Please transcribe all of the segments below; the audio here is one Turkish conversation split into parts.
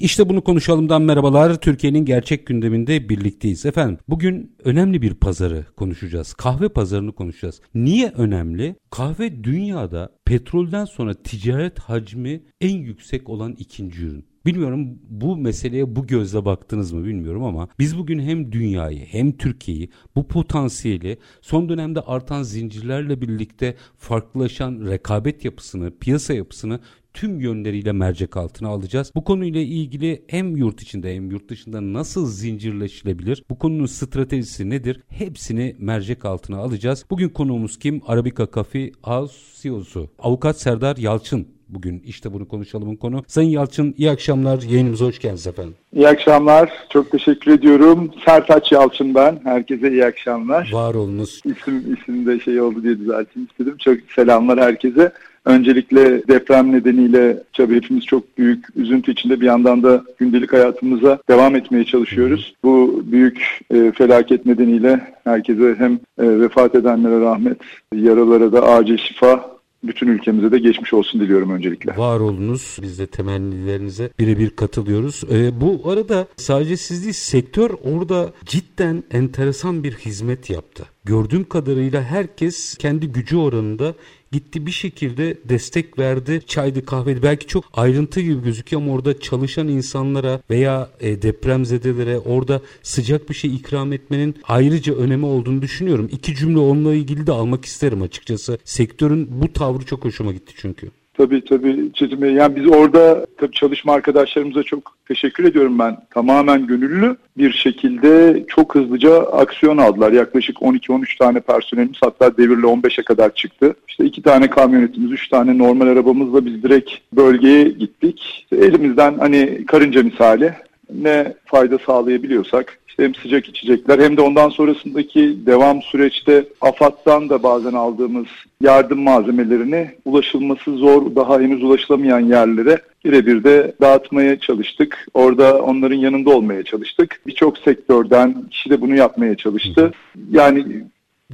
İşte bunu konuşalımdan merhabalar. Türkiye'nin gerçek gündeminde birlikteyiz. Efendim bugün önemli bir pazarı konuşacağız. Kahve pazarını konuşacağız. Niye önemli? Kahve dünyada petrolden sonra ticaret hacmi en yüksek olan ikinci ürün. Bilmiyorum bu meseleye bu gözle baktınız mı bilmiyorum ama biz bugün hem dünyayı hem Türkiye'yi bu potansiyeli son dönemde artan zincirlerle birlikte farklılaşan rekabet yapısını, piyasa yapısını tüm yönleriyle mercek altına alacağız. Bu konuyla ilgili hem yurt içinde hem yurt dışında nasıl zincirleşilebilir? Bu konunun stratejisi nedir? Hepsini mercek altına alacağız. Bugün konuğumuz kim? Arabica Cafe House CEO'su. Avukat Serdar Yalçın bugün işte bunu konuşalımın konu. Sayın Yalçın iyi akşamlar. Yayınımıza hoş geldiniz efendim. İyi akşamlar. Çok teşekkür ediyorum. Sertaç Yalçın ben. Herkese iyi akşamlar. Var olunuz. İsim, isim de şey oldu diye düzelteyim istedim. Çok selamlar herkese. Öncelikle deprem nedeniyle tabii hepimiz çok büyük üzüntü içinde bir yandan da gündelik hayatımıza devam etmeye çalışıyoruz. Bu büyük e, felaket nedeniyle herkese hem e, vefat edenlere rahmet, yaralara da acil şifa, bütün ülkemize de geçmiş olsun diliyorum öncelikle. Var olunuz. Biz de temennilerinize birebir katılıyoruz. Ee, bu arada sadece siz değil sektör orada cidden enteresan bir hizmet yaptı. Gördüğüm kadarıyla herkes kendi gücü oranında gitti bir şekilde destek verdi. Çaydı kahveydi belki çok ayrıntı gibi gözüküyor ama orada çalışan insanlara veya e, depremzedelere orada sıcak bir şey ikram etmenin ayrıca önemi olduğunu düşünüyorum. İki cümle onunla ilgili de almak isterim açıkçası. Sektörün bu tavrı çok hoşuma gitti çünkü. Tabii tabii Çetin. Yani biz orada tabii çalışma arkadaşlarımıza çok teşekkür ediyorum ben. Tamamen gönüllü bir şekilde çok hızlıca aksiyon aldılar. Yaklaşık 12-13 tane personelimiz hatta devirle 15'e kadar çıktı. İşte iki tane kamyonetimiz, üç tane normal arabamızla biz direkt bölgeye gittik. Elimizden hani karınca misali ne fayda sağlayabiliyorsak işte hem sıcak içecekler hem de ondan sonrasındaki devam süreçte AFAD'dan da bazen aldığımız yardım malzemelerini ulaşılması zor, daha henüz ulaşılamayan yerlere birebir de dağıtmaya çalıştık. Orada onların yanında olmaya çalıştık. Birçok sektörden kişi de bunu yapmaya çalıştı. Yani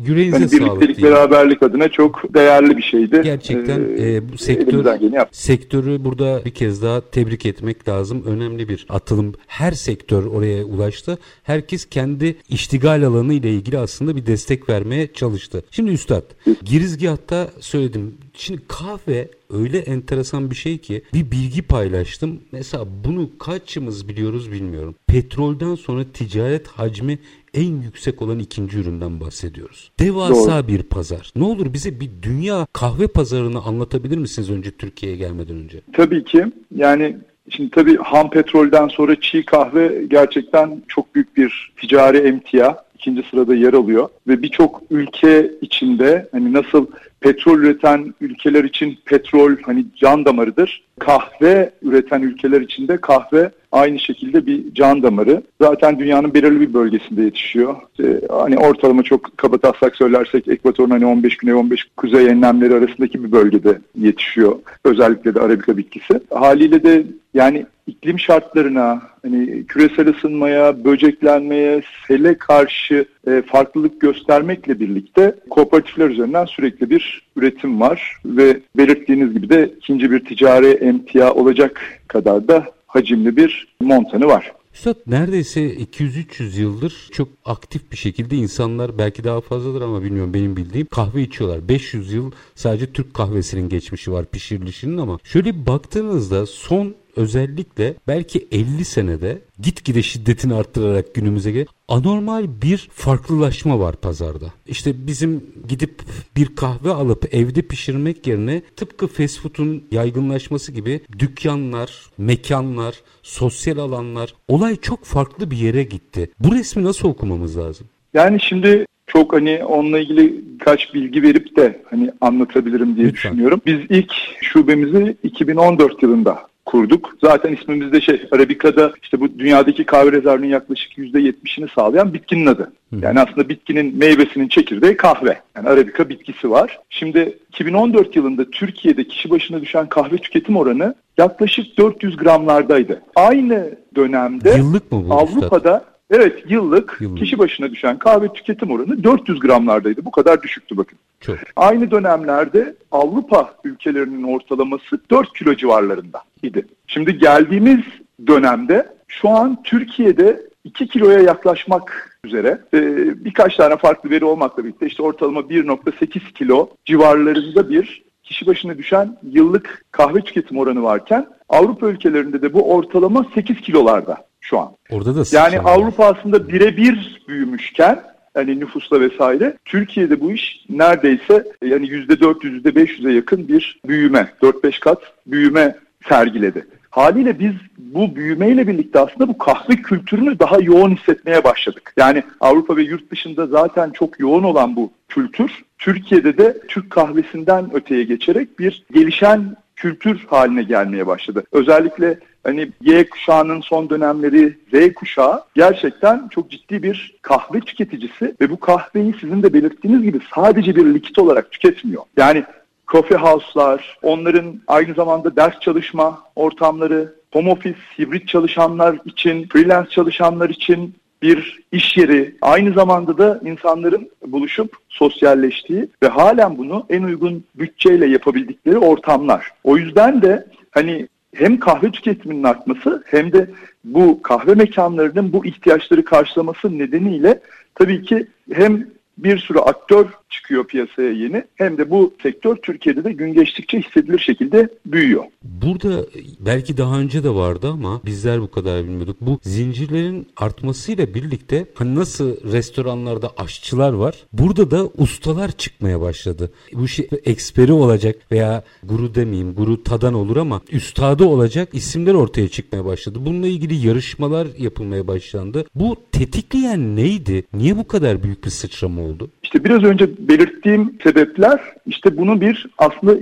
Yüreğinize yani sağlık. birliktelik, diyeyim. beraberlik adına çok değerli bir şeydi. Gerçekten Ee, e, bu sektör sektörü burada bir kez daha tebrik etmek lazım. Önemli bir atılım. Her sektör oraya ulaştı. Herkes kendi iştigal alanı ile ilgili aslında bir destek vermeye çalıştı. Şimdi üstad, girizgahta söyledim. Şimdi kahve öyle enteresan bir şey ki bir bilgi paylaştım. Mesela bunu kaçımız biliyoruz bilmiyorum. Petrolden sonra ticaret hacmi en yüksek olan ikinci üründen bahsediyoruz. Devasa bir pazar. Ne olur bize bir dünya kahve pazarını anlatabilir misiniz önce Türkiye'ye gelmeden önce? Tabii ki. Yani şimdi tabii ham petrolden sonra çiğ kahve gerçekten çok büyük bir ticari emtia. ikinci sırada yer alıyor ve birçok ülke içinde hani nasıl petrol üreten ülkeler için petrol hani can damarıdır. Kahve üreten ülkeler için de kahve aynı şekilde bir can damarı. Zaten dünyanın belirli bir bölgesinde yetişiyor. Ee, hani ortalama çok kaba taslak söylersek ekvatorun hani 15 güney 15 kuzey enlemleri arasındaki bir bölgede yetişiyor. Özellikle de arabika bitkisi. Haliyle de yani iklim şartlarına, hani küresel ısınmaya, böceklenmeye, sele karşı e, farklılık göstermekle birlikte kooperatifler üzerinden sürekli bir üretim var ve belirttiğiniz gibi de ikinci bir ticari emtia olacak kadar da hacimli bir montanı var. Üstad neredeyse 200-300 yıldır çok aktif bir şekilde insanlar belki daha fazladır ama bilmiyorum benim bildiğim kahve içiyorlar. 500 yıl sadece Türk kahvesinin geçmişi var pişirilişinin ama şöyle baktığınızda son özellikle belki 50 senede gitgide şiddetini arttırarak günümüze gel anormal bir farklılaşma var pazarda. İşte bizim gidip bir kahve alıp evde pişirmek yerine tıpkı fast food'un yaygınlaşması gibi dükkanlar, mekanlar, sosyal alanlar olay çok farklı bir yere gitti. Bu resmi nasıl okumamız lazım? Yani şimdi çok hani onunla ilgili birkaç bilgi verip de hani anlatabilirim diye Lütfen. düşünüyorum. Biz ilk şubemizi 2014 yılında kurduk. Zaten ismimiz de şey Arabika'da işte bu dünyadaki kahve rezervinin yaklaşık %70'ini sağlayan bitkinin adı. Yani aslında bitkinin meyvesinin çekirdeği kahve. Yani Arabika bitkisi var. Şimdi 2014 yılında Türkiye'de kişi başına düşen kahve tüketim oranı yaklaşık 400 gramlardaydı. Aynı dönemde Yıllık mı bu Avrupa'da Evet yıllık, Yıllık. kişi başına düşen kahve tüketim oranı 400 gramlardaydı. Bu kadar düşüktü bakın. Çok. Aynı dönemlerde Avrupa ülkelerinin ortalaması 4 kilo civarlarında idi. Şimdi geldiğimiz dönemde şu an Türkiye'de 2 kiloya yaklaşmak üzere e, birkaç tane farklı veri olmakla birlikte işte ortalama 1.8 kilo civarlarında bir kişi başına düşen yıllık kahve tüketim oranı varken Avrupa ülkelerinde de bu ortalama 8 kilolarda şu an. Orada da Yani sıçrama var. Avrupa aslında birebir büyümüşken hani nüfusla vesaire Türkiye'de bu iş neredeyse yani %400 %500'e yakın bir büyüme 4-5 kat büyüme sergiledi. Haliyle biz bu büyümeyle birlikte aslında bu kahve kültürünü daha yoğun hissetmeye başladık. Yani Avrupa ve yurt dışında zaten çok yoğun olan bu kültür Türkiye'de de Türk kahvesinden öteye geçerek bir gelişen kültür haline gelmeye başladı. Özellikle hani Y kuşağının son dönemleri Z kuşağı gerçekten çok ciddi bir kahve tüketicisi ve bu kahveyi sizin de belirttiğiniz gibi sadece bir likit olarak tüketmiyor. Yani coffee house'lar, onların aynı zamanda ders çalışma ortamları, home office, hibrit çalışanlar için, freelance çalışanlar için bir iş yeri, aynı zamanda da insanların buluşup sosyalleştiği ve halen bunu en uygun bütçeyle yapabildikleri ortamlar. O yüzden de hani hem kahve tüketiminin artması hem de bu kahve mekanlarının bu ihtiyaçları karşılaması nedeniyle tabii ki hem bir sürü aktör çıkıyor piyasaya yeni hem de bu sektör Türkiye'de de gün geçtikçe hissedilir şekilde büyüyor. Burada belki daha önce de vardı ama bizler bu kadar bilmiyorduk. Bu zincirlerin artmasıyla birlikte hani nasıl restoranlarda aşçılar var. Burada da ustalar çıkmaya başladı. Bu şey eksperi olacak veya guru demeyeyim guru tadan olur ama üstadı olacak isimler ortaya çıkmaya başladı. Bununla ilgili yarışmalar yapılmaya başlandı. Bu tetikleyen neydi? Niye bu kadar büyük bir sıçrama oldu? İşte biraz önce belirttiğim sebepler işte bunu bir aslında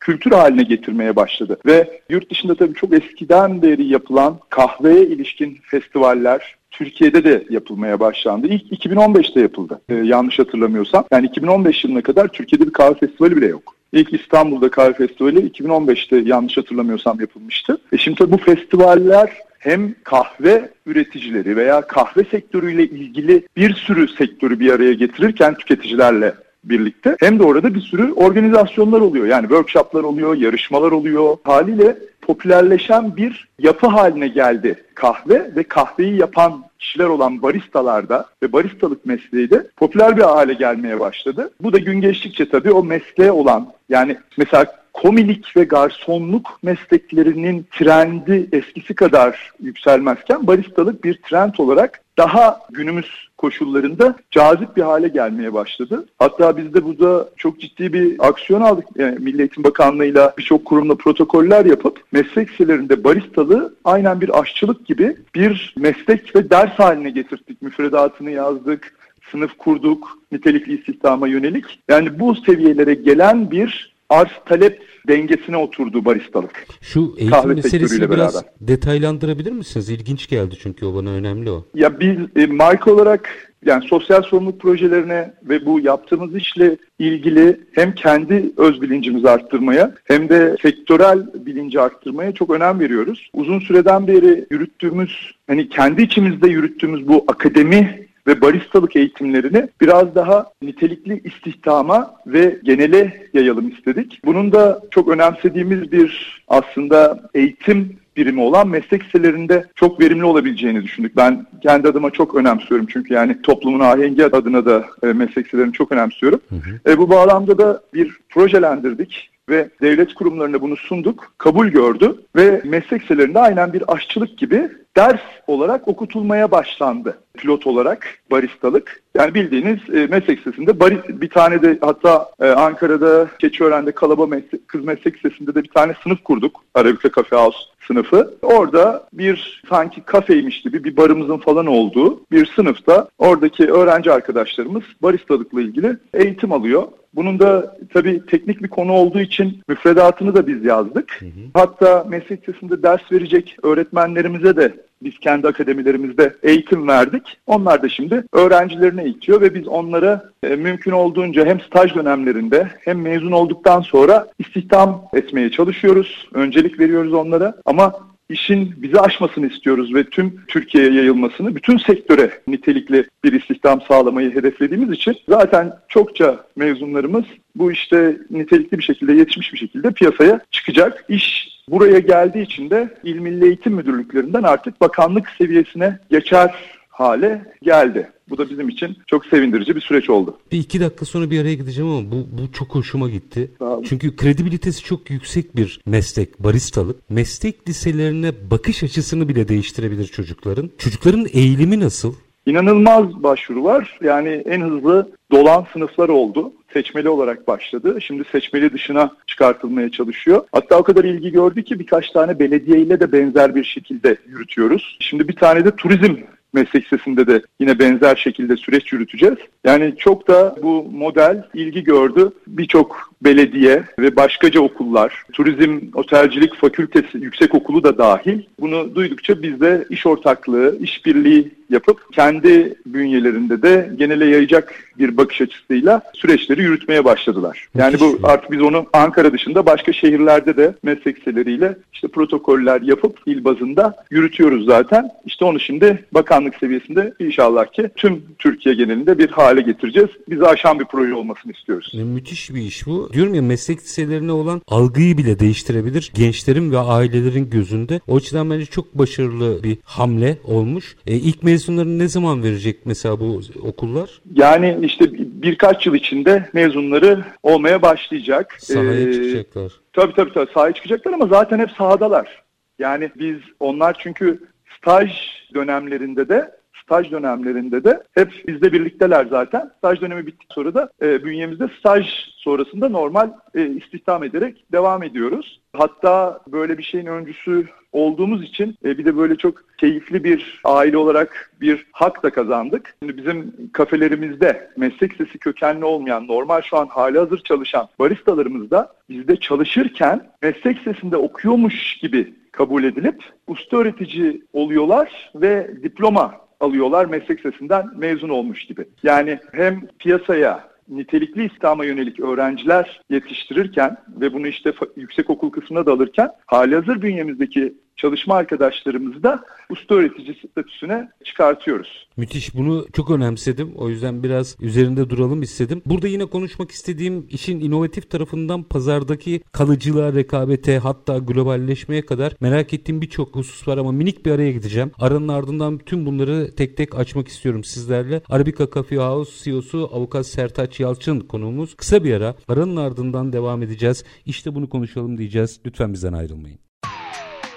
kültür haline getirmeye başladı. Ve yurt dışında tabii çok eskiden beri yapılan kahveye ilişkin festivaller Türkiye'de de yapılmaya başlandı. İlk 2015'te yapıldı ee, yanlış hatırlamıyorsam. Yani 2015 yılına kadar Türkiye'de bir kahve festivali bile yok. İlk İstanbul'da kahve festivali 2015'te yanlış hatırlamıyorsam yapılmıştı. E şimdi tabii bu festivaller hem kahve üreticileri veya kahve sektörüyle ilgili bir sürü sektörü bir araya getirirken tüketicilerle birlikte hem de orada bir sürü organizasyonlar oluyor. Yani workshoplar oluyor, yarışmalar oluyor. Haliyle popülerleşen bir yapı haline geldi kahve ve kahveyi yapan kişiler olan baristalarda ve baristalık mesleği de popüler bir hale gelmeye başladı. Bu da gün geçtikçe tabii o mesleğe olan yani mesela komilik ve garsonluk mesleklerinin trendi eskisi kadar yükselmezken baristalık bir trend olarak daha günümüz koşullarında cazip bir hale gelmeye başladı. Hatta biz de burada çok ciddi bir aksiyon aldık. Yani Milli Eğitim Bakanlığı'yla birçok kurumla protokoller yapıp meslek liselerinde baristalığı aynen bir aşçılık gibi bir meslek ve ders haline getirdik. Müfredatını yazdık, sınıf kurduk, nitelikli istihdama yönelik. Yani bu seviyelere gelen bir arz talep dengesine oturdu baristalık. Şu eğitim Kahve meselesini biraz beraber. detaylandırabilir misiniz? İlginç geldi çünkü o bana önemli o. Ya biz e, marka olarak yani sosyal sorumluluk projelerine ve bu yaptığımız işle ilgili hem kendi öz bilincimizi arttırmaya hem de sektörel bilinci arttırmaya çok önem veriyoruz. Uzun süreden beri yürüttüğümüz hani kendi içimizde yürüttüğümüz bu akademi ve baristalık eğitimlerini biraz daha nitelikli istihdama ve genele yayalım istedik. Bunun da çok önemsediğimiz bir aslında eğitim birimi olan meslek liselerinde çok verimli olabileceğini düşündük. Ben kendi adıma çok önemsiyorum çünkü yani toplumun ahengi adına da e, meslek liselerini çok önemsiyorum. E, bu bağlamda da bir projelendirdik ve devlet kurumlarına bunu sunduk, kabul gördü ve meslek liselerinde aynen bir aşçılık gibi ders olarak okutulmaya başlandı. Pilot olarak baristalık Yani bildiğiniz e, meslek lisesinde bari, bir tane de hatta e, Ankara'da Keçiören'de Kalaba meslek, Kız Meslek Lisesi'nde de bir tane sınıf kurduk. Arabika Cafe House sınıfı. Orada bir sanki kafeymiş gibi bir barımızın falan olduğu bir sınıfta oradaki öğrenci arkadaşlarımız baristalıkla ilgili eğitim alıyor. Bunun da tabii teknik bir konu olduğu için müfredatını da biz yazdık. Hı hı. Hatta meslek lisesinde ders verecek öğretmenlerimize de biz kendi akademilerimizde eğitim verdik. Onlar da şimdi öğrencilerine eğitiyor ve biz onlara e, mümkün olduğunca hem staj dönemlerinde hem mezun olduktan sonra istihdam etmeye çalışıyoruz. Öncelik veriyoruz onlara ama işin bizi aşmasını istiyoruz ve tüm Türkiye'ye yayılmasını, bütün sektöre nitelikli bir istihdam sağlamayı hedeflediğimiz için zaten çokça mezunlarımız bu işte nitelikli bir şekilde, yetişmiş bir şekilde piyasaya çıkacak. İş buraya geldiği için de İl Milli Eğitim Müdürlüklerinden artık bakanlık seviyesine geçer hale geldi. Bu da bizim için çok sevindirici bir süreç oldu. Bir iki dakika sonra bir araya gideceğim ama bu, bu çok hoşuma gitti. Çünkü kredibilitesi çok yüksek bir meslek, baristalık. Meslek liselerine bakış açısını bile değiştirebilir çocukların. Çocukların eğilimi nasıl? İnanılmaz başvuru var. Yani en hızlı dolan sınıflar oldu. Seçmeli olarak başladı. Şimdi seçmeli dışına çıkartılmaya çalışıyor. Hatta o kadar ilgi gördü ki birkaç tane belediye ile de benzer bir şekilde yürütüyoruz. Şimdi bir tane de turizm meslek lisesinde de yine benzer şekilde süreç yürüteceğiz. Yani çok da bu model ilgi gördü. Birçok belediye ve başkaca okullar, turizm, otelcilik fakültesi, yüksek okulu da dahil bunu duydukça biz de iş ortaklığı, işbirliği yapıp kendi bünyelerinde de genele yayacak bir bakış açısıyla süreçleri yürütmeye başladılar. Yani bu artık biz onu Ankara dışında başka şehirlerde de meslek liseleriyle işte protokoller yapıp il bazında yürütüyoruz zaten. İşte onu şimdi bakanlık seviyesinde inşallah ki tüm Türkiye genelinde bir hale getireceğiz. Bizi aşan bir proje olmasını istiyoruz. Müthiş bir iş bu. Diyorum ya meslek liselerine olan algıyı bile değiştirebilir. Gençlerin ve ailelerin gözünde. O açıdan bence çok başarılı bir hamle olmuş. E, ilk mezunlarını ne zaman verecek mesela bu okullar? Yani işte birkaç yıl içinde mezunları olmaya başlayacak. Sahaya ee, çıkacaklar. Tabii tabii tabii sahaya çıkacaklar ama zaten hep sahadalar. Yani biz onlar çünkü staj dönemlerinde de staj dönemlerinde de hep bizde birlikteler zaten. Staj dönemi bittikten sonra da e, bünyemizde staj sonrasında normal e, istihdam ederek devam ediyoruz. Hatta böyle bir şeyin öncüsü olduğumuz için e, bir de böyle çok keyifli bir aile olarak bir hak da kazandık. Şimdi bizim kafelerimizde meslek sesi kökenli olmayan, normal şu an hali hazır çalışan baristalarımız da bizde çalışırken meslek sesinde okuyormuş gibi kabul edilip usta öğretici oluyorlar ve diploma alıyorlar meslek sesinden mezun olmuş gibi. Yani hem piyasaya nitelikli İslam'a yönelik öğrenciler yetiştirirken ve bunu işte yüksek okul kısmına da alırken hali hazır bünyemizdeki çalışma arkadaşlarımızı da usta öğretici statüsüne çıkartıyoruz. Müthiş bunu çok önemsedim. O yüzden biraz üzerinde duralım istedim. Burada yine konuşmak istediğim işin inovatif tarafından pazardaki kalıcılığa, rekabete hatta globalleşmeye kadar merak ettiğim birçok husus var ama minik bir araya gideceğim. Aranın ardından bütün bunları tek tek açmak istiyorum sizlerle. Arabica Coffee House CEO'su Avukat Sertaç Yalçın konuğumuz. Kısa bir ara aranın ardından devam edeceğiz. İşte bunu konuşalım diyeceğiz. Lütfen bizden ayrılmayın.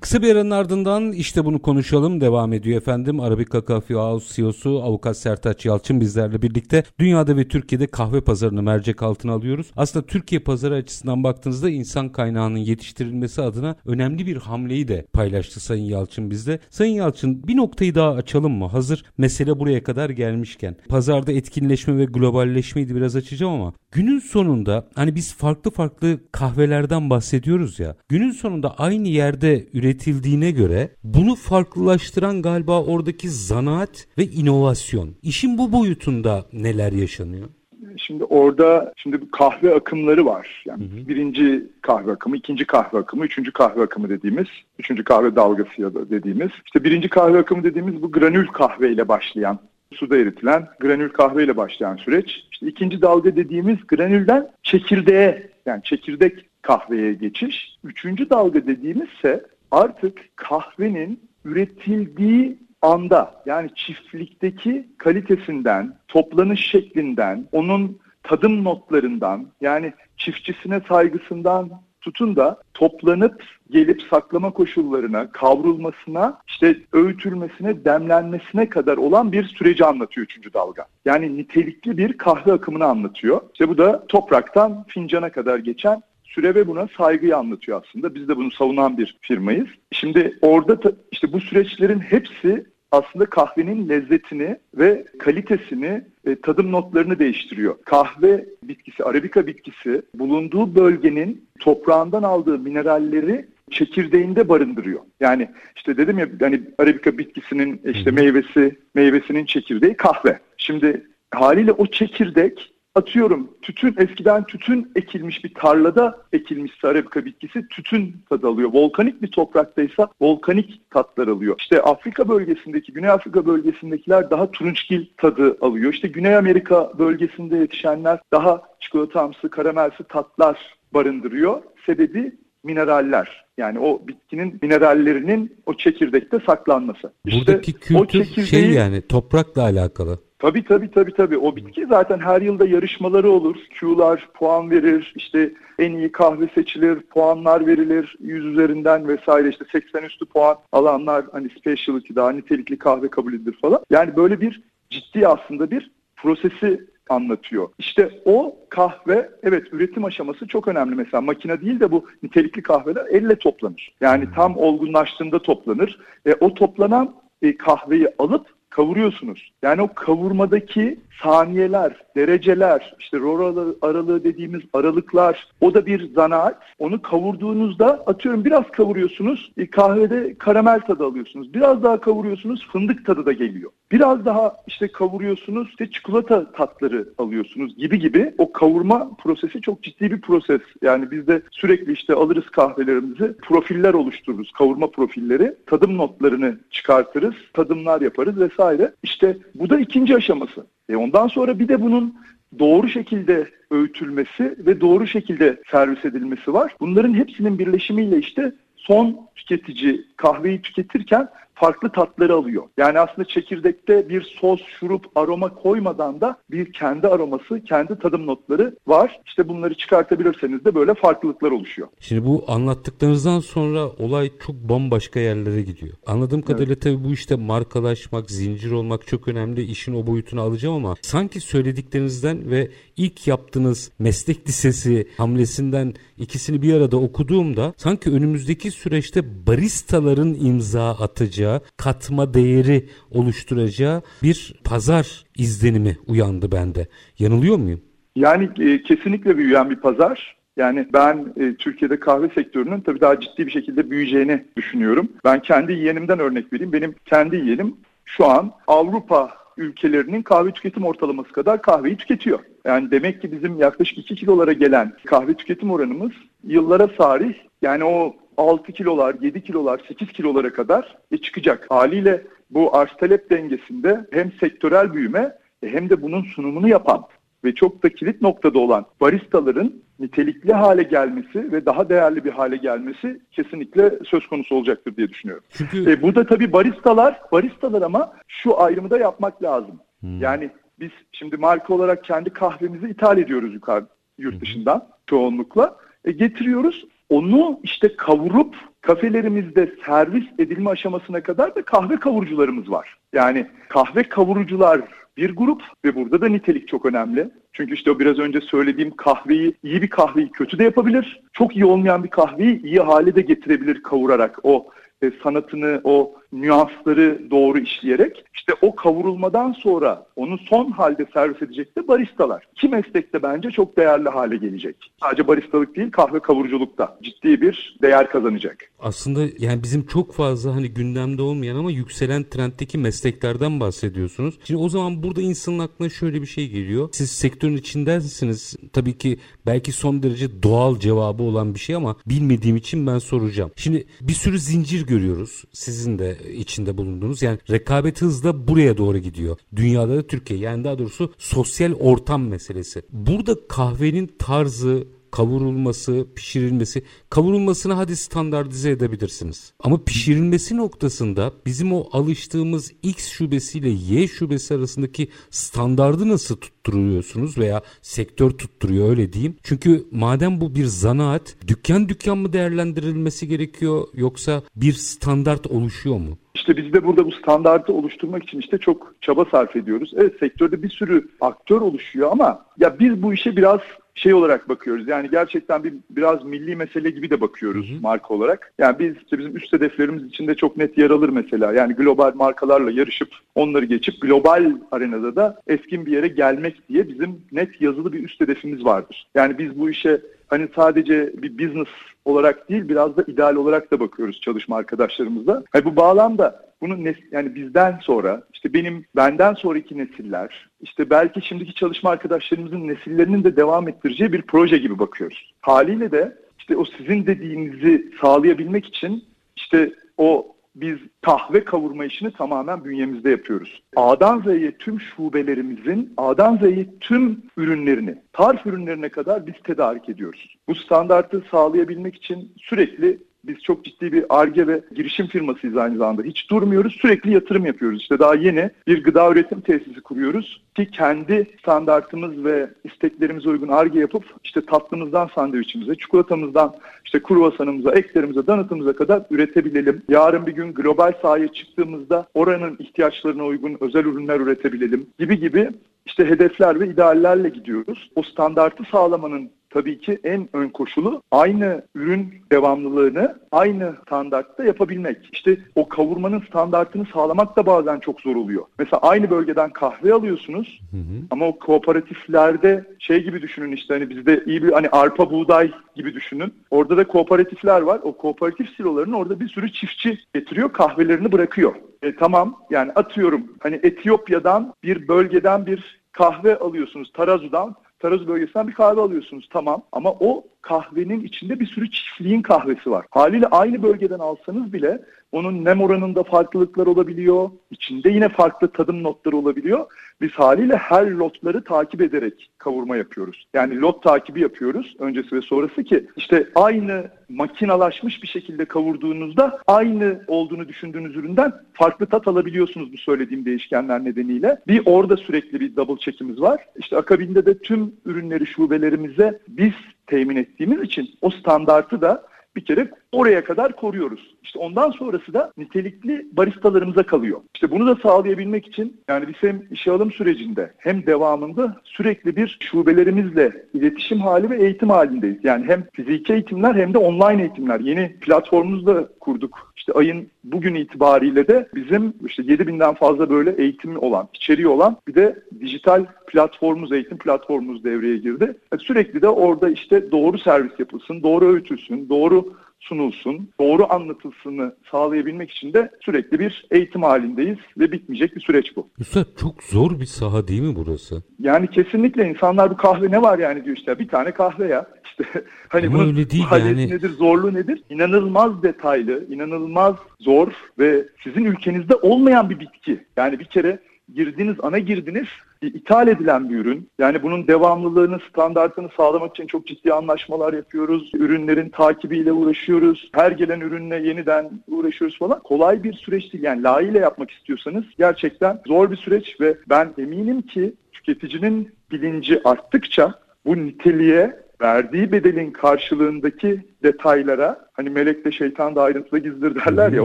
Kısa bir aranın ardından işte bunu konuşalım devam ediyor efendim. Arabica Coffee House CEO'su Avukat Sertaç Yalçın bizlerle birlikte dünyada ve Türkiye'de kahve pazarını mercek altına alıyoruz. Aslında Türkiye pazarı açısından baktığınızda insan kaynağının yetiştirilmesi adına önemli bir hamleyi de paylaştı Sayın Yalçın bizde. Sayın Yalçın bir noktayı daha açalım mı? Hazır mesele buraya kadar gelmişken. Pazarda etkinleşme ve globalleşmeyi de biraz açacağım ama günün sonunda hani biz farklı farklı kahvelerden bahsediyoruz ya. Günün sonunda aynı yerde üretildiğine göre bunu farklılaştıran galiba oradaki zanaat ve inovasyon. İşin bu boyutunda neler yaşanıyor? Şimdi orada şimdi kahve akımları var. Yani hı hı. birinci kahve akımı, ikinci kahve akımı, üçüncü kahve akımı dediğimiz, üçüncü kahve dalgası ya da dediğimiz. İşte birinci kahve akımı dediğimiz bu granül kahve ile başlayan suda eritilen granül kahve ile başlayan süreç. İşte ikinci dalga dediğimiz granülden çekirdeğe yani çekirdek kahveye geçiş. Üçüncü dalga dediğimizse artık kahvenin üretildiği anda yani çiftlikteki kalitesinden, toplanış şeklinden, onun tadım notlarından yani çiftçisine saygısından tutun da toplanıp gelip saklama koşullarına, kavrulmasına, işte öğütülmesine, demlenmesine kadar olan bir süreci anlatıyor üçüncü dalga. Yani nitelikli bir kahve akımını anlatıyor. İşte bu da topraktan fincana kadar geçen süre ve buna saygıyı anlatıyor aslında. Biz de bunu savunan bir firmayız. Şimdi orada işte bu süreçlerin hepsi aslında kahvenin lezzetini ve kalitesini ve tadım notlarını değiştiriyor. Kahve bitkisi, arabika bitkisi bulunduğu bölgenin toprağından aldığı mineralleri çekirdeğinde barındırıyor. Yani işte dedim ya hani arabika bitkisinin işte meyvesi, meyvesinin çekirdeği kahve. Şimdi haliyle o çekirdek atıyorum tütün eskiden tütün ekilmiş bir tarlada ekilmiş arabika bitkisi tütün tadı alıyor. Volkanik bir topraktaysa volkanik tatlar alıyor. İşte Afrika bölgesindeki, Güney Afrika bölgesindekiler daha turunçgil tadı alıyor. İşte Güney Amerika bölgesinde yetişenler daha çikolatamsı, karamelsi tatlar barındırıyor. Sebebi mineraller. Yani o bitkinin minerallerinin o çekirdekte saklanması. Buradaki işte kültür o çekirdeği... şey yani toprakla alakalı. Tabii tabii tabii tabii. O bitki zaten her yılda yarışmaları olur. Q'lar puan verir. İşte en iyi kahve seçilir, puanlar verilir. 100 üzerinden vesaire işte 80 üstü puan alanlar hani specialty daha nitelikli kahve kabul edilir falan. Yani böyle bir ciddi aslında bir prosesi anlatıyor. İşte o kahve evet üretim aşaması çok önemli mesela makine değil de bu nitelikli kahveler elle toplanır. Yani tam olgunlaştığında toplanır. E, o toplanan e, kahveyi alıp kavuruyorsunuz. Yani o kavurmadaki saniyeler, dereceler, işte rol aralığı dediğimiz aralıklar o da bir zanaat. Onu kavurduğunuzda atıyorum biraz kavuruyorsunuz e, kahvede karamel tadı alıyorsunuz. Biraz daha kavuruyorsunuz fındık tadı da geliyor. Biraz daha işte kavuruyorsunuz işte çikolata tatları alıyorsunuz gibi gibi o kavurma prosesi çok ciddi bir proses. Yani biz de sürekli işte alırız kahvelerimizi profiller oluştururuz. Kavurma profilleri. Tadım notlarını çıkartırız. Tadımlar yaparız vesaire. İşte bu da ikinci aşaması. E ondan sonra bir de bunun doğru şekilde öğütülmesi ve doğru şekilde servis edilmesi var. Bunların hepsinin birleşimiyle işte son tüketici kahveyi tüketirken farklı tatları alıyor. Yani aslında çekirdekte bir sos, şurup, aroma koymadan da bir kendi aroması, kendi tadım notları var. İşte bunları çıkartabilirseniz de böyle farklılıklar oluşuyor. Şimdi bu anlattıklarınızdan sonra olay çok bambaşka yerlere gidiyor. Anladığım kadarıyla evet. tabii bu işte markalaşmak, zincir olmak çok önemli. İşin o boyutunu alacağım ama sanki söylediklerinizden ve ilk yaptığınız meslek lisesi hamlesinden ikisini bir arada okuduğumda sanki önümüzdeki süreçte baristaların imza atacağı, katma değeri oluşturacağı bir pazar izlenimi uyandı bende. Yanılıyor muyum? Yani e, kesinlikle büyüyen bir pazar. Yani ben e, Türkiye'de kahve sektörünün tabii daha ciddi bir şekilde büyüyeceğini düşünüyorum. Ben kendi yeğenimden örnek vereyim. Benim kendi yeğenim şu an Avrupa ülkelerinin kahve tüketim ortalaması kadar kahveyi tüketiyor. Yani demek ki bizim yaklaşık 2 kilolara gelen kahve tüketim oranımız yıllara sarih yani o 6 kilolar, 7 kilolar, 8 kilolara kadar e, çıkacak. Haliyle bu arz talep dengesinde hem sektörel büyüme e, hem de bunun sunumunu yapan ve çok da kilit noktada olan baristaların nitelikli hale gelmesi ve daha değerli bir hale gelmesi kesinlikle söz konusu olacaktır diye düşünüyorum. Çünkü... E, burada tabii baristalar, baristalar ama şu ayrımı da yapmak lazım. Hmm. Yani biz şimdi marka olarak kendi kahvemizi ithal ediyoruz yukarı yurt dışından hmm. çoğunlukla. E, getiriyoruz onu işte kavurup kafelerimizde servis edilme aşamasına kadar da kahve kavurucularımız var. Yani kahve kavurucular bir grup ve burada da nitelik çok önemli. Çünkü işte o biraz önce söylediğim kahveyi, iyi bir kahveyi kötü de yapabilir. Çok iyi olmayan bir kahveyi iyi hale de getirebilir kavurarak. O e, sanatını, o nüansları doğru işleyerek işte o kavurulmadan sonra onu son halde servis edecek de baristalar. Ki meslekte bence çok değerli hale gelecek. Sadece baristalık değil kahve kavuruculukta ciddi bir değer kazanacak. Aslında yani bizim çok fazla hani gündemde olmayan ama yükselen trenddeki mesleklerden bahsediyorsunuz. Şimdi o zaman burada insanın aklına şöyle bir şey geliyor. Siz sektörün içindensiniz. Tabii ki belki son derece doğal cevabı olan bir şey ama bilmediğim için ben soracağım. Şimdi bir sürü zincir görüyoruz. Sizin de içinde bulunduğunuz. Yani rekabet hızla buraya doğru gidiyor. Dünyada da Türkiye yani daha doğrusu sosyal ortam meselesi. Burada kahvenin tarzı, kavurulması, pişirilmesi, kavurulmasını hadi standartize edebilirsiniz. Ama pişirilmesi noktasında bizim o alıştığımız X şubesiyle Y şubesi arasındaki standardı nasıl tutturuyorsunuz veya sektör tutturuyor öyle diyeyim. Çünkü madem bu bir zanaat, dükkan dükkan mı değerlendirilmesi gerekiyor yoksa bir standart oluşuyor mu? İşte biz de burada bu standartı oluşturmak için işte çok çaba sarf ediyoruz. Evet sektörde bir sürü aktör oluşuyor ama ya biz bu işe biraz şey olarak bakıyoruz. Yani gerçekten bir biraz milli mesele gibi de bakıyoruz hı hı. marka olarak. Yani biz işte bizim üst hedeflerimiz içinde çok net yer alır mesela. Yani global markalarla yarışıp onları geçip global arenada da eskin bir yere gelmek diye bizim net yazılı bir üst hedefimiz vardır. Yani biz bu işe hani sadece bir business olarak değil biraz da ideal olarak da bakıyoruz çalışma arkadaşlarımızla. Hani bu bağlamda bunun nes yani bizden sonra işte benim benden sonraki nesiller işte belki şimdiki çalışma arkadaşlarımızın nesillerinin de devam ettireceği bir proje gibi bakıyoruz. Haliyle de işte o sizin dediğinizi sağlayabilmek için işte o biz kahve kavurma işini tamamen bünyemizde yapıyoruz. A'dan Z'ye tüm şubelerimizin A'dan Z'ye tüm ürünlerini, tarif ürünlerine kadar biz tedarik ediyoruz. Bu standartı sağlayabilmek için sürekli biz çok ciddi bir ARGE ve girişim firmasıyız aynı zamanda. Hiç durmuyoruz, sürekli yatırım yapıyoruz. İşte daha yeni bir gıda üretim tesisi kuruyoruz ki kendi standartımız ve isteklerimize uygun ARGE yapıp işte tatlımızdan sandviçimize, çikolatamızdan işte kruvasanımıza, eklerimize, danıtımıza kadar üretebilelim. Yarın bir gün global sahaya çıktığımızda oranın ihtiyaçlarına uygun özel ürünler üretebilelim gibi gibi işte hedefler ve ideallerle gidiyoruz. O standartı sağlamanın tabii ki en ön koşulu aynı ürün devamlılığını aynı standartta yapabilmek. İşte o kavurmanın standartını sağlamak da bazen çok zor oluyor. Mesela aynı bölgeden kahve alıyorsunuz hı hı. ama o kooperatiflerde şey gibi düşünün işte hani bizde iyi bir hani arpa buğday gibi düşünün. Orada da kooperatifler var. O kooperatif silolarının orada bir sürü çiftçi getiriyor kahvelerini bırakıyor. E, tamam yani atıyorum hani Etiyopya'dan bir bölgeden bir kahve alıyorsunuz Tarazu'dan Tarazu bölgesinden bir kahve alıyorsunuz tamam. Ama o kahvenin içinde bir sürü çiftliğin kahvesi var. Haliyle aynı bölgeden alsanız bile onun nem oranında farklılıklar olabiliyor. İçinde yine farklı tadım notları olabiliyor. Biz haliyle her lotları takip ederek kavurma yapıyoruz. Yani lot takibi yapıyoruz öncesi ve sonrası ki işte aynı makinalaşmış bir şekilde kavurduğunuzda aynı olduğunu düşündüğünüz üründen farklı tat alabiliyorsunuz bu söylediğim değişkenler nedeniyle. Bir orada sürekli bir double check'imiz var. İşte akabinde de tüm ürünleri şubelerimize biz temin ettiğimiz için o standartı da bir kere oraya kadar koruyoruz. İşte ondan sonrası da nitelikli baristalarımıza kalıyor. İşte bunu da sağlayabilmek için yani biz hem işe alım sürecinde hem devamında sürekli bir şubelerimizle iletişim hali ve eğitim halindeyiz. Yani hem fiziki eğitimler hem de online eğitimler. Yeni platformumuzu da kurduk. İşte ayın bugün itibariyle de bizim işte 7000'den fazla böyle eğitimi olan, içeriği olan bir de dijital platformumuz, eğitim platformumuz devreye girdi. Sürekli de orada işte doğru servis yapılsın, doğru öğütülsün, doğru sunulsun, doğru anlatılsını sağlayabilmek için de sürekli bir eğitim halindeyiz ve bitmeyecek bir süreç bu. Üstad çok zor bir saha değil mi burası? Yani kesinlikle insanlar bu kahve ne var yani diyor işte bir tane kahve ya. İşte hani Ama bunun öyle değil yani. nedir, zorluğu nedir? İnanılmaz detaylı, inanılmaz zor ve sizin ülkenizde olmayan bir bitki. Yani bir kere girdiniz, ana girdiniz ithal edilen bir ürün. Yani bunun devamlılığını, standartını sağlamak için çok ciddi anlaşmalar yapıyoruz. Ürünlerin takibiyle uğraşıyoruz. Her gelen ürünle yeniden uğraşıyoruz falan. Kolay bir süreç değil. Yani layığıyla yapmak istiyorsanız gerçekten zor bir süreç ve ben eminim ki tüketicinin bilinci arttıkça bu niteliğe verdiği bedelin karşılığındaki detaylara hani melek de şeytan da ayrıntıda gizlidir derler ya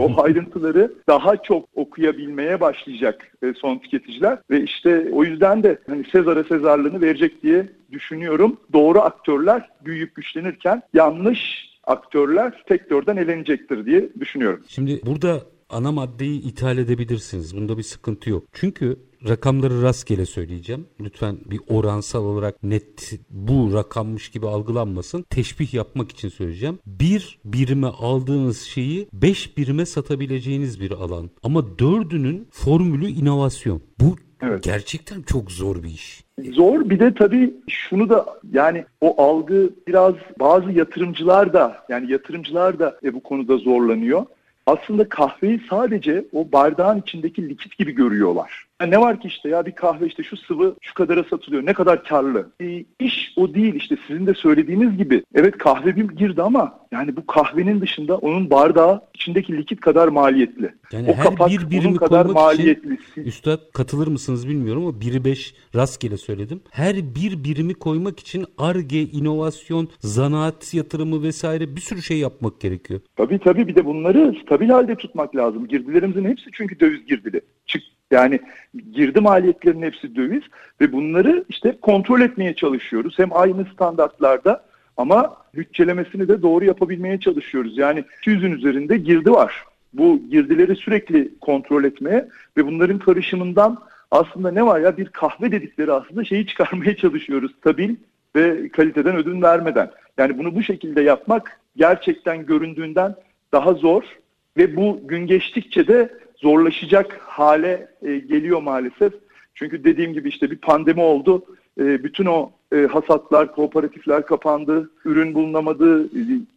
o ayrıntıları daha çok okuyabilmeye başlayacak e, son tüketiciler ve işte o yüzden de hani Sezar'a Sezarlığını verecek diye düşünüyorum. Doğru aktörler büyüyüp güçlenirken yanlış aktörler sektörden elenecektir diye düşünüyorum. Şimdi burada ana maddeyi ithal edebilirsiniz. Bunda bir sıkıntı yok. Çünkü rakamları rastgele söyleyeceğim. Lütfen bir oransal olarak net bu rakammış gibi algılanmasın. Teşbih yapmak için söyleyeceğim. Bir birime aldığınız şeyi beş birime satabileceğiniz bir alan. Ama dördünün formülü inovasyon. Bu Evet. Gerçekten çok zor bir iş. Zor bir de tabii şunu da yani o algı biraz bazı yatırımcılar da yani yatırımcılar da e, bu konuda zorlanıyor aslında kahveyi sadece o bardağın içindeki likit gibi görüyorlar. Yani ne var ki işte ya bir kahve işte şu sıvı şu kadara satılıyor. Ne kadar karlı. E, iş o değil işte sizin de söylediğiniz gibi. Evet kahve bir girdi ama yani bu kahvenin dışında onun bardağı içindeki likit kadar maliyetli. Yani o her kapak bir birimi kadar maliyetli. Için, Üstad katılır mısınız bilmiyorum ama biri beş rastgele söyledim. Her bir birimi koymak için ARGE, inovasyon, zanaat yatırımı vesaire bir sürü şey yapmak gerekiyor. Tabii tabii bir de bunları stabil halde tutmak lazım. Girdilerimizin hepsi çünkü döviz girdili. Çık yani girdi maliyetlerinin hepsi döviz ve bunları işte kontrol etmeye çalışıyoruz. Hem aynı standartlarda ama bütçelemesini de doğru yapabilmeye çalışıyoruz. Yani 200'ün üzerinde girdi var. Bu girdileri sürekli kontrol etmeye ve bunların karışımından aslında ne var ya bir kahve dedikleri aslında şeyi çıkarmaya çalışıyoruz. Stabil ve kaliteden ödün vermeden. Yani bunu bu şekilde yapmak gerçekten göründüğünden daha zor ve bu gün geçtikçe de zorlaşacak hale e, geliyor maalesef. Çünkü dediğim gibi işte bir pandemi oldu. E, bütün o e, hasatlar, kooperatifler kapandı, ürün bulunamadı.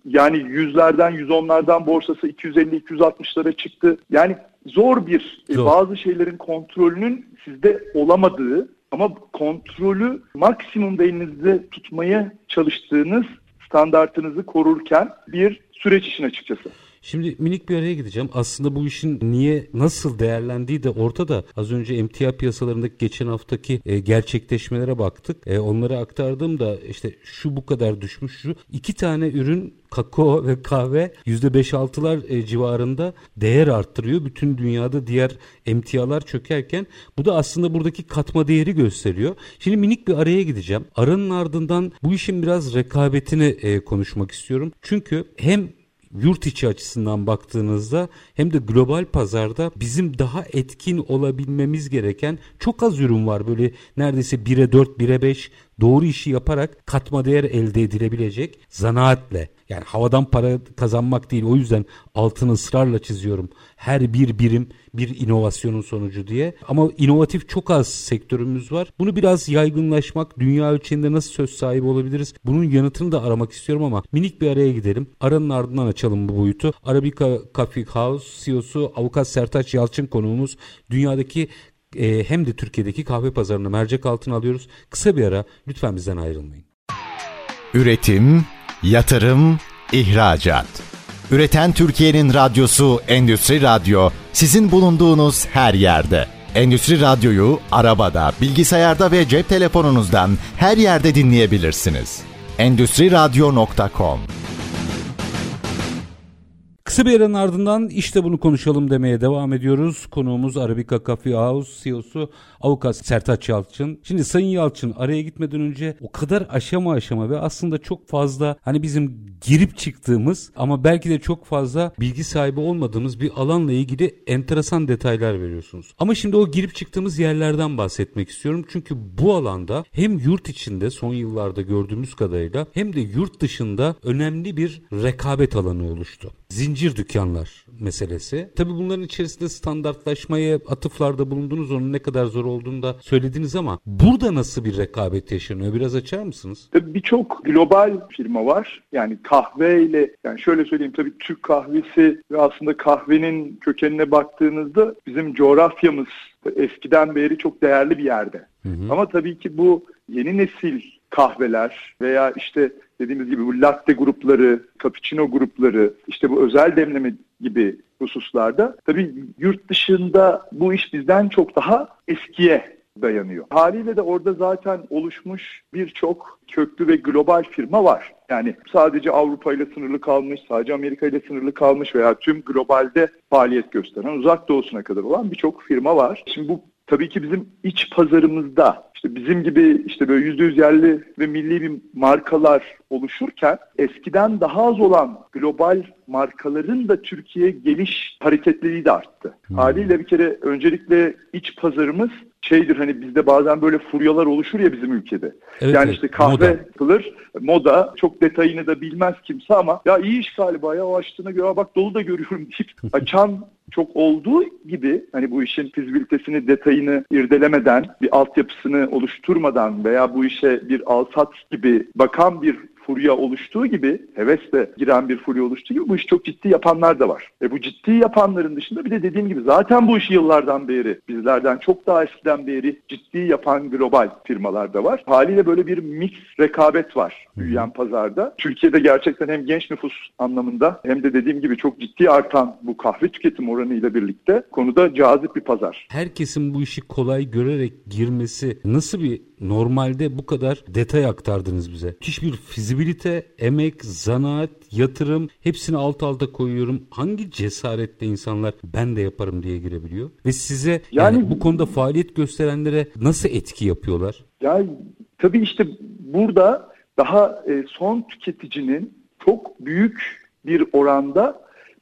Yani yüzlerden, yüz onlardan borsası 250-260'lara çıktı. Yani zor bir e, zor. bazı şeylerin kontrolünün sizde olamadığı ama kontrolü maksimum elinizde tutmaya çalıştığınız standartınızı korurken bir süreç için açıkçası. Şimdi minik bir araya gideceğim. Aslında bu işin niye nasıl değerlendiği de ortada. Az önce emtia piyasalarındaki geçen haftaki e, gerçekleşmelere baktık. E, onları aktardım da işte şu bu kadar düşmüş şu. iki tane ürün kakao ve kahve %5-6'lar e, civarında değer arttırıyor. Bütün dünyada diğer emtialar çökerken bu da aslında buradaki katma değeri gösteriyor. Şimdi minik bir araya gideceğim. Aranın ardından bu işin biraz rekabetini e, konuşmak istiyorum. Çünkü hem yurt içi açısından baktığınızda hem de global pazarda bizim daha etkin olabilmemiz gereken çok az ürün var. Böyle neredeyse 1'e 4, 1'e 5 doğru işi yaparak katma değer elde edilebilecek zanaatle. Yani havadan para kazanmak değil o yüzden altını ısrarla çiziyorum. Her bir birim bir inovasyonun sonucu diye. Ama inovatif çok az sektörümüz var. Bunu biraz yaygınlaşmak, dünya ölçeğinde nasıl söz sahibi olabiliriz? Bunun yanıtını da aramak istiyorum ama minik bir araya gidelim. Aranın ardından açalım bu boyutu. Arabica Coffee House CEO'su Avukat Sertaç Yalçın konuğumuz. Dünyadaki e, hem de Türkiye'deki kahve pazarını mercek altına alıyoruz. Kısa bir ara lütfen bizden ayrılmayın. Üretim, yatırım, ihracat. Üreten Türkiye'nin radyosu Endüstri Radyo sizin bulunduğunuz her yerde. Endüstri Radyo'yu arabada, bilgisayarda ve cep telefonunuzdan her yerde dinleyebilirsiniz. Endüstri Radyo.com Kısa bir aranın ardından işte bunu konuşalım demeye devam ediyoruz. Konuğumuz Arabica Coffee House CEO'su avukat Sertaç Yalçın. Şimdi Sayın Yalçın araya gitmeden önce o kadar aşama aşama ve aslında çok fazla hani bizim girip çıktığımız ama belki de çok fazla bilgi sahibi olmadığımız bir alanla ilgili enteresan detaylar veriyorsunuz. Ama şimdi o girip çıktığımız yerlerden bahsetmek istiyorum. Çünkü bu alanda hem yurt içinde son yıllarda gördüğümüz kadarıyla hem de yurt dışında önemli bir rekabet alanı oluştu. Zincir dükkanlar meselesi. Tabi bunların içerisinde standartlaşmaya atıflarda bulundunuz. Onun ne kadar zor olduğunu da söylediniz ama burada nasıl bir rekabet yaşanıyor? Biraz açar mısınız? Tabii birçok global firma var. Yani kahveyle yani şöyle söyleyeyim tabii Türk kahvesi ve aslında kahvenin kökenine baktığınızda bizim coğrafyamız eskiden beri çok değerli bir yerde. Hı hı. Ama tabii ki bu yeni nesil kahveler veya işte dediğimiz gibi bu latte grupları, cappuccino grupları, işte bu özel demleme gibi hususlarda tabii yurt dışında bu iş bizden çok daha eskiye dayanıyor. Haliyle de orada zaten oluşmuş birçok köklü ve global firma var. Yani sadece Avrupa ile sınırlı kalmış, sadece Amerika ile sınırlı kalmış veya tüm globalde faaliyet gösteren uzak doğusuna kadar olan birçok firma var. Şimdi bu tabii ki bizim iç pazarımızda işte bizim gibi işte böyle yüzde yüz yerli ve milli bir markalar oluşurken eskiden daha az olan global markaların da Türkiye'ye geliş hareketliliği de arttı. Hmm. Haliyle bir kere öncelikle iç pazarımız şeydir hani bizde bazen böyle furyalar oluşur ya bizim ülkede. Evet, yani işte kahve moda. yapılır, moda çok detayını da bilmez kimse ama ya iyi iş galiba ya o açtığına göre bak dolu da görüyorum deyip açan çok olduğu gibi hani bu işin fizibilitesini, detayını irdelemeden, bir altyapısını oluşturmadan veya bu işe bir alsat gibi bakan bir furya oluştuğu gibi, hevesle giren bir furya oluştuğu gibi bu işi çok ciddi yapanlar da var. E bu ciddi yapanların dışında bir de dediğim gibi zaten bu işi yıllardan beri, bizlerden çok daha eskiden beri ciddi yapan global firmalar da var. Haliyle böyle bir mix rekabet var büyüyen pazarda. Türkiye'de gerçekten hem genç nüfus anlamında hem de dediğim gibi çok ciddi artan bu kahve tüketim oranı ile birlikte konuda cazip bir pazar. Herkesin bu işi kolay görerek girmesi nasıl bir normalde bu kadar detay aktardınız bize. Hiçbir fizibilite, emek, zanaat, yatırım hepsini alt alta koyuyorum. Hangi cesaretle insanlar ben de yaparım diye girebiliyor? Ve size yani, yani bu konuda faaliyet gösterenlere nasıl etki yapıyorlar? Ya tabii işte burada daha e, son tüketicinin çok büyük bir oranda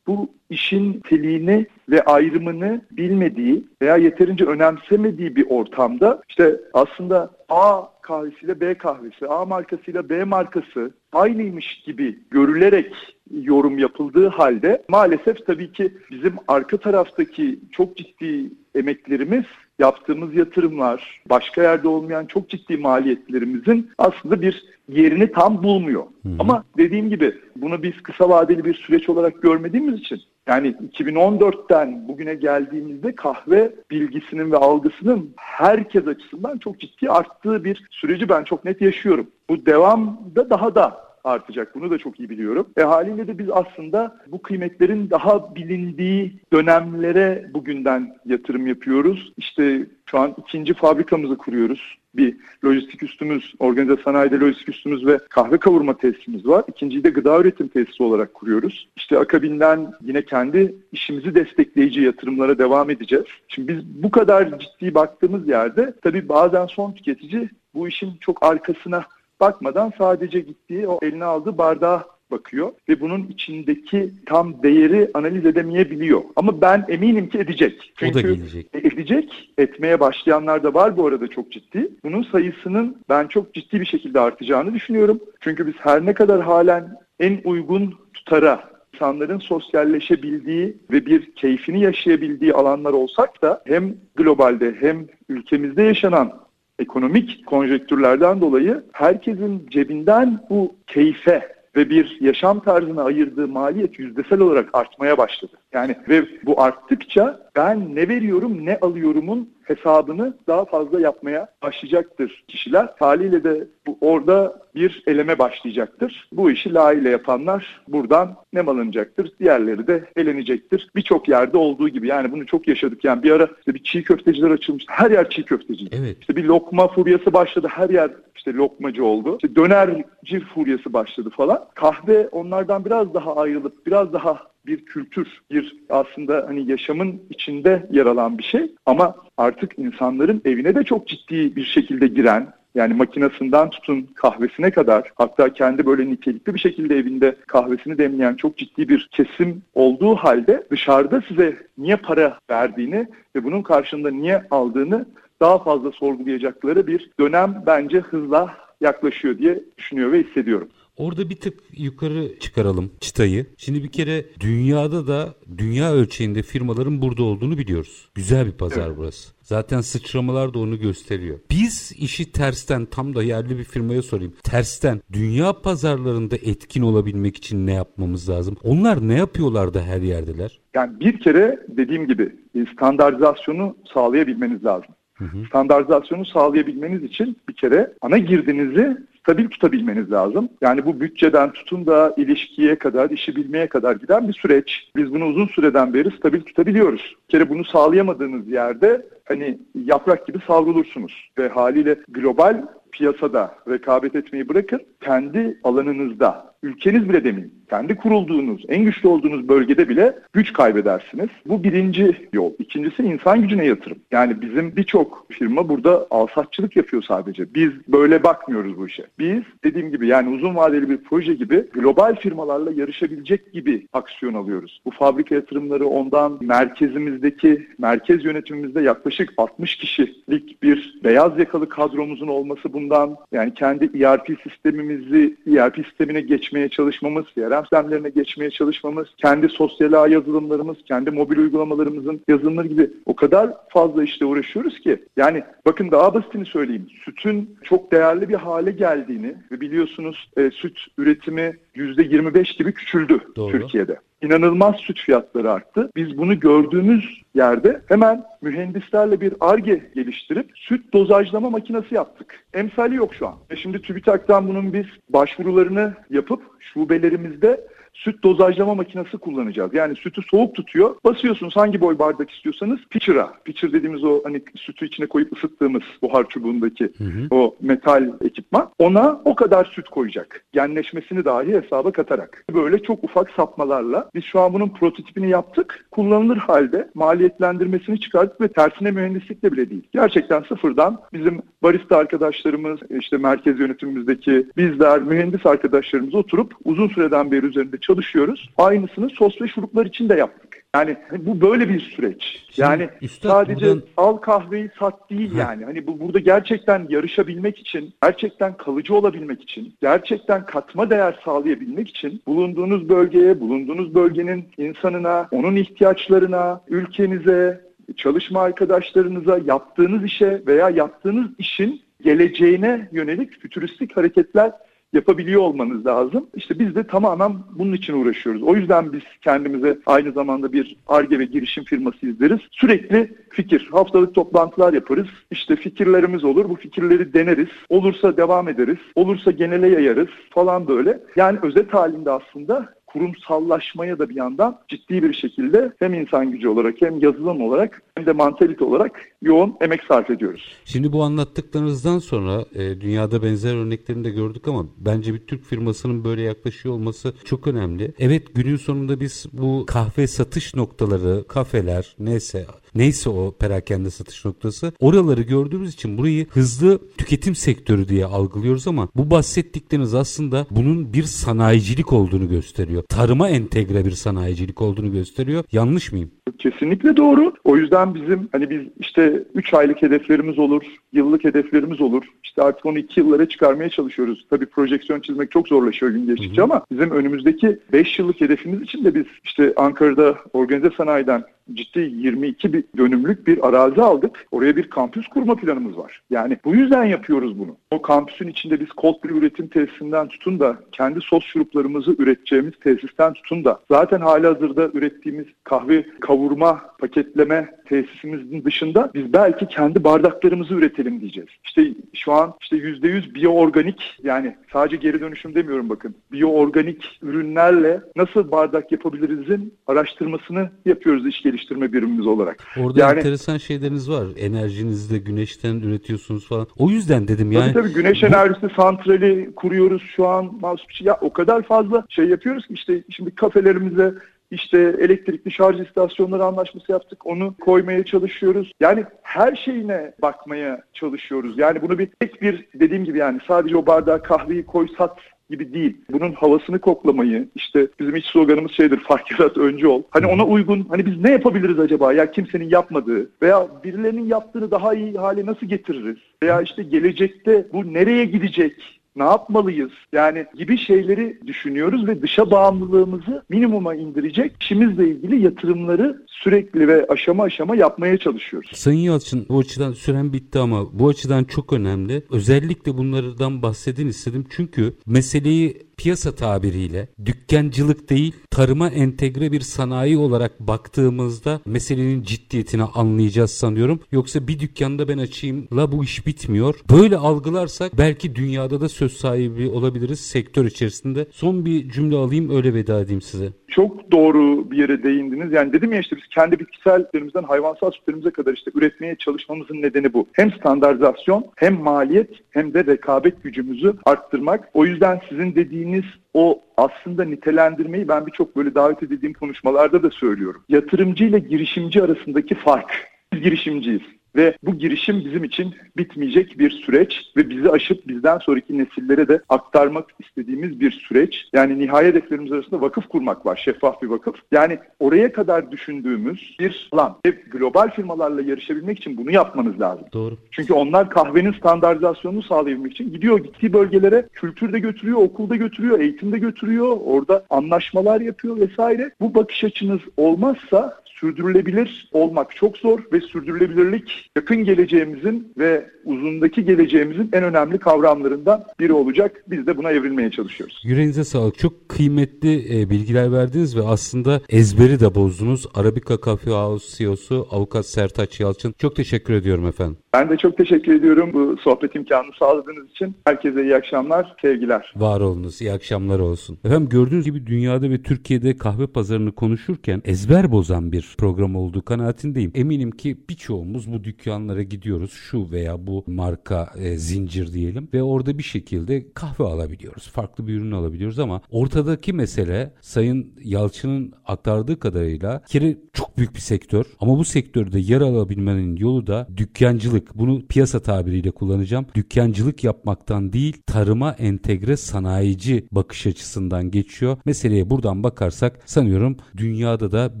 bu işin teliğini ve ayrımını bilmediği veya yeterince önemsemediği bir ortamda işte aslında A kahvesiyle B kahvesi, A markasıyla B markası aynıymış gibi görülerek yorum yapıldığı halde maalesef tabii ki bizim arka taraftaki çok ciddi emeklerimiz, yaptığımız yatırımlar, başka yerde olmayan çok ciddi maliyetlerimizin aslında bir yerini tam bulmuyor. Hı hı. Ama dediğim gibi bunu biz kısa vadeli bir süreç olarak görmediğimiz için yani 2014'ten bugüne geldiğimizde kahve bilgisinin ve algısının herkes açısından çok ciddi arttığı bir süreci ben çok net yaşıyorum. Bu devamda daha da artacak. Bunu da çok iyi biliyorum. E haliyle de biz aslında bu kıymetlerin daha bilindiği dönemlere bugünden yatırım yapıyoruz. İşte şu an ikinci fabrikamızı kuruyoruz. Bir lojistik üstümüz, organize sanayide lojistik üstümüz ve kahve kavurma tesisimiz var. İkinciyi de gıda üretim tesisi olarak kuruyoruz. İşte akabinden yine kendi işimizi destekleyici yatırımlara devam edeceğiz. Şimdi biz bu kadar ciddi baktığımız yerde tabii bazen son tüketici bu işin çok arkasına bakmadan sadece gittiği o eline aldığı bardağa bakıyor ve bunun içindeki tam değeri analiz edemeyebiliyor. Ama ben eminim ki edecek. Çünkü o da gelecek. Edecek. Etmeye başlayanlar da var bu arada çok ciddi. Bunun sayısının ben çok ciddi bir şekilde artacağını düşünüyorum. Çünkü biz her ne kadar halen en uygun tutara insanların sosyalleşebildiği ve bir keyfini yaşayabildiği alanlar olsak da hem globalde hem ülkemizde yaşanan ekonomik konjektürlerden dolayı herkesin cebinden bu keyfe ve bir yaşam tarzına ayırdığı maliyet yüzdesel olarak artmaya başladı. Yani ve bu arttıkça ben ne veriyorum ne alıyorumun hesabını daha fazla yapmaya başlayacaktır kişiler. Haliyle de bu orada bir eleme başlayacaktır. Bu işi layığıyla yapanlar buradan nem alınacaktır. Diğerleri de elenecektir. Birçok yerde olduğu gibi yani bunu çok yaşadık. Yani bir ara işte bir çiğ köfteciler açılmış. Her yer çiğ köfteci. Evet. İşte bir lokma furyası başladı. Her yer işte lokmacı oldu. İşte dönerci furyası başladı falan. Kahve onlardan biraz daha ayrılıp biraz daha bir kültür, bir aslında hani yaşamın içinde yer alan bir şey. Ama artık insanların evine de çok ciddi bir şekilde giren, yani makinesinden tutun kahvesine kadar hatta kendi böyle nitelikli bir şekilde evinde kahvesini demleyen çok ciddi bir kesim olduğu halde dışarıda size niye para verdiğini ve bunun karşında niye aldığını daha fazla sorgulayacakları bir dönem bence hızla yaklaşıyor diye düşünüyor ve hissediyorum. Orada bir tık yukarı çıkaralım çıtayı. Şimdi bir kere dünyada da dünya ölçeğinde firmaların burada olduğunu biliyoruz. Güzel bir pazar evet. burası. Zaten sıçramalar da onu gösteriyor. Biz işi tersten tam da yerli bir firmaya sorayım. Tersten dünya pazarlarında etkin olabilmek için ne yapmamız lazım? Onlar ne yapıyorlar da her yerdeler? Yani bir kere dediğim gibi standartizasyonu sağlayabilmeniz lazım. Hı hı. Standartizasyonu sağlayabilmeniz için bir kere ana girdinizi stabil tutabilmeniz lazım. Yani bu bütçeden tutun da ilişkiye kadar, işi bilmeye kadar giden bir süreç. Biz bunu uzun süreden beri stabil tutabiliyoruz. Bir kere bunu sağlayamadığınız yerde hani yaprak gibi savrulursunuz ve haliyle global piyasada rekabet etmeyi bırakın, kendi alanınızda, ülkeniz bile demin, kendi kurulduğunuz, en güçlü olduğunuz bölgede bile güç kaybedersiniz. Bu birinci yol. İkincisi insan gücüne yatırım. Yani bizim birçok firma burada alsatçılık yapıyor sadece. Biz böyle bakmıyoruz bu işe. Biz dediğim gibi yani uzun vadeli bir proje gibi global firmalarla yarışabilecek gibi aksiyon alıyoruz. Bu fabrika yatırımları ondan merkezimizdeki, merkez yönetimimizde yaklaşık 60 kişilik bir beyaz yakalı kadromuzun olması bundan yani kendi ERP sistemimizi ERP sistemine geçme geçmeye çalışmamız, CRM sistemlerine geçmeye çalışmamız, kendi sosyal ağ yazılımlarımız, kendi mobil uygulamalarımızın yazılımları gibi o kadar fazla işte uğraşıyoruz ki. Yani bakın daha basitini söyleyeyim. Sütün çok değerli bir hale geldiğini ve biliyorsunuz e, süt üretimi %25 gibi küçüldü Doğru. Türkiye'de inanılmaz süt fiyatları arttı. Biz bunu gördüğümüz yerde hemen mühendislerle bir ARGE geliştirip süt dozajlama makinesi yaptık. Emsali yok şu an. E şimdi TÜBİTAK'tan bunun biz başvurularını yapıp şubelerimizde süt dozajlama makinesi kullanacağız. Yani sütü soğuk tutuyor. Basıyorsunuz hangi boy bardak istiyorsanız pitcher'a. Pitcher dediğimiz o hani sütü içine koyup ısıttığımız buhar çubuğundaki hı hı. o metal ekipman. Ona o kadar süt koyacak. Genleşmesini dahi hesaba katarak. Böyle çok ufak sapmalarla biz şu an bunun prototipini yaptık. Kullanılır halde maliyetlendirmesini çıkarttık ve tersine mühendislikle bile değil. Gerçekten sıfırdan bizim barista arkadaşlarımız, işte merkez yönetimimizdeki bizler, mühendis arkadaşlarımız oturup uzun süreden beri üzerinde çalışıyoruz. Aynısını sos ve şuruplar için de yaptık. Yani bu böyle bir süreç. Şimdi, yani üstad, sadece buradan... al kahveyi sat değil ha. yani. Hani bu burada gerçekten yarışabilmek için, gerçekten kalıcı olabilmek için, gerçekten katma değer sağlayabilmek için bulunduğunuz bölgeye, bulunduğunuz bölgenin insanına, onun ihtiyaçlarına, ülkenize, çalışma arkadaşlarınıza, yaptığınız işe veya yaptığınız işin geleceğine yönelik fütüristik hareketler yapabiliyor olmanız lazım. İşte biz de tamamen bunun için uğraşıyoruz. O yüzden biz kendimize aynı zamanda bir ARGE ve girişim firması izleriz. Sürekli fikir, haftalık toplantılar yaparız. İşte fikirlerimiz olur, bu fikirleri deneriz. Olursa devam ederiz, olursa genele yayarız falan böyle. Yani özet halinde aslında kurumsallaşmaya da bir yandan ciddi bir şekilde hem insan gücü olarak hem yazılım olarak hem de mantalite olarak yoğun emek sarf ediyoruz. Şimdi bu anlattıklarınızdan sonra e, dünyada benzer örneklerini de gördük ama bence bir Türk firmasının böyle yaklaşıyor olması çok önemli. Evet günün sonunda biz bu kahve satış noktaları, kafeler neyse neyse o perakende satış noktası oraları gördüğümüz için burayı hızlı tüketim sektörü diye algılıyoruz ama bu bahsettikleriniz aslında bunun bir sanayicilik olduğunu gösteriyor. Tarıma entegre bir sanayicilik olduğunu gösteriyor. Yanlış mıyım? Kesinlikle doğru. O yüzden bizim hani biz işte 3 aylık hedeflerimiz olur, yıllık hedeflerimiz olur. İşte artık onu 2 yıllara çıkarmaya çalışıyoruz. Tabii projeksiyon çizmek çok zorlaşıyor gün geçtikçe hı hı. ama bizim önümüzdeki 5 yıllık hedefimiz için de biz işte Ankara'da organize sanayiden ciddi 22 bir dönümlük bir arazi aldık. Oraya bir kampüs kurma planımız var. Yani bu yüzden yapıyoruz bunu. O kampüsün içinde biz cold brew üretim tesisinden tutun da kendi sos şuruplarımızı üreteceğimiz tesisten tutun da zaten hali hazırda ürettiğimiz kahve kavurma, paketleme tesisimizin dışında biz belki kendi bardaklarımızı üretelim diyeceğiz. İşte şu an işte %100 biyo organik yani sadece geri dönüşüm demiyorum bakın. Biyo organik ürünlerle nasıl bardak yapabilirizin araştırmasını yapıyoruz iş geliştirme birimimiz olarak. Orada yani, enteresan şeyleriniz var. Enerjinizi de güneşten üretiyorsunuz falan. O yüzden dedim yani. Tabii güneş enerjisi santrali kuruyoruz şu an. Ya o kadar fazla şey yapıyoruz ki işte şimdi kafelerimize işte elektrikli şarj istasyonları anlaşması yaptık. Onu koymaya çalışıyoruz. Yani her şeyine bakmaya çalışıyoruz. Yani bunu bir tek bir dediğim gibi yani sadece o bardağa kahveyi koy sat gibi değil. Bunun havasını koklamayı işte bizim iç sloganımız şeydir fark yarat önce ol. Hani ona uygun hani biz ne yapabiliriz acaba ya kimsenin yapmadığı veya birilerinin yaptığını daha iyi hale nasıl getiririz? Veya işte gelecekte bu nereye gidecek? Ne yapmalıyız? Yani gibi şeyleri düşünüyoruz ve dışa bağımlılığımızı minimuma indirecek işimizle ilgili yatırımları sürekli ve aşama aşama yapmaya çalışıyoruz. Sayın Yalçın bu açıdan süren bitti ama bu açıdan çok önemli. Özellikle bunlardan bahsedin istedim çünkü meseleyi piyasa tabiriyle dükkancılık değil tarıma entegre bir sanayi olarak baktığımızda meselenin ciddiyetini anlayacağız sanıyorum. Yoksa bir dükkanda ben açayım la bu iş bitmiyor. Böyle algılarsak belki dünyada da söz sahibi olabiliriz sektör içerisinde. Son bir cümle alayım öyle veda edeyim size. Çok doğru bir yere değindiniz. Yani dedim ya işte biz kendi bitkisellerimizden hayvansal sütlerimize kadar işte üretmeye çalışmamızın nedeni bu. Hem standartizasyon hem maliyet hem de rekabet gücümüzü arttırmak. O yüzden sizin dediğiniz o aslında nitelendirmeyi ben birçok böyle davet edildiğim konuşmalarda da söylüyorum. Yatırımcı ile girişimci arasındaki fark. Biz girişimciyiz. Ve bu girişim bizim için bitmeyecek bir süreç ve bizi aşıp bizden sonraki nesillere de aktarmak istediğimiz bir süreç. Yani nihai hedeflerimiz arasında vakıf kurmak var, şeffaf bir vakıf. Yani oraya kadar düşündüğümüz bir alan. Ve global firmalarla yarışabilmek için bunu yapmanız lazım. Doğru. Çünkü onlar kahvenin standartizasyonunu sağlayabilmek için gidiyor gittiği bölgelere kültürde götürüyor, okulda götürüyor, eğitimde götürüyor, orada anlaşmalar yapıyor vesaire. Bu bakış açınız olmazsa sürdürülebilir olmak çok zor ve sürdürülebilirlik yakın geleceğimizin ve uzundaki geleceğimizin en önemli kavramlarından biri olacak. Biz de buna evrilmeye çalışıyoruz. Yüreğinize sağlık. Çok kıymetli e, bilgiler verdiniz ve aslında ezberi de bozdunuz. Arabica Coffee House CEO'su Avukat Sertaç Yalçın. Çok teşekkür ediyorum efendim. Ben de çok teşekkür ediyorum bu sohbet imkanını sağladığınız için. Herkese iyi akşamlar, sevgiler. Var olunuz, iyi akşamlar olsun. Efendim gördüğünüz gibi dünyada ve Türkiye'de kahve pazarını konuşurken ezber bozan bir program olduğu kanaatindeyim. Eminim ki birçoğumuz bu dükkanlara gidiyoruz. Şu veya bu marka e, zincir diyelim ve orada bir şekilde kahve alabiliyoruz. Farklı bir ürün alabiliyoruz ama ortadaki mesele Sayın Yalçın'ın aktardığı kadarıyla kere çok büyük bir sektör ama bu sektörde yer alabilmenin yolu da dükkancılık. Bunu piyasa tabiriyle kullanacağım. Dükkancılık yapmaktan değil tarıma entegre sanayici bakış açısından geçiyor. Meseleye buradan bakarsak sanıyorum dünyada da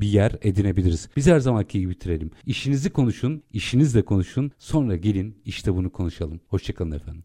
bir yer edinebiliriz. Biz her zamanki gibi bitirelim. İşinizi konuşun, işinizle konuşun. Sonra gelin işte bunu konuşalım. Hoşçakalın efendim.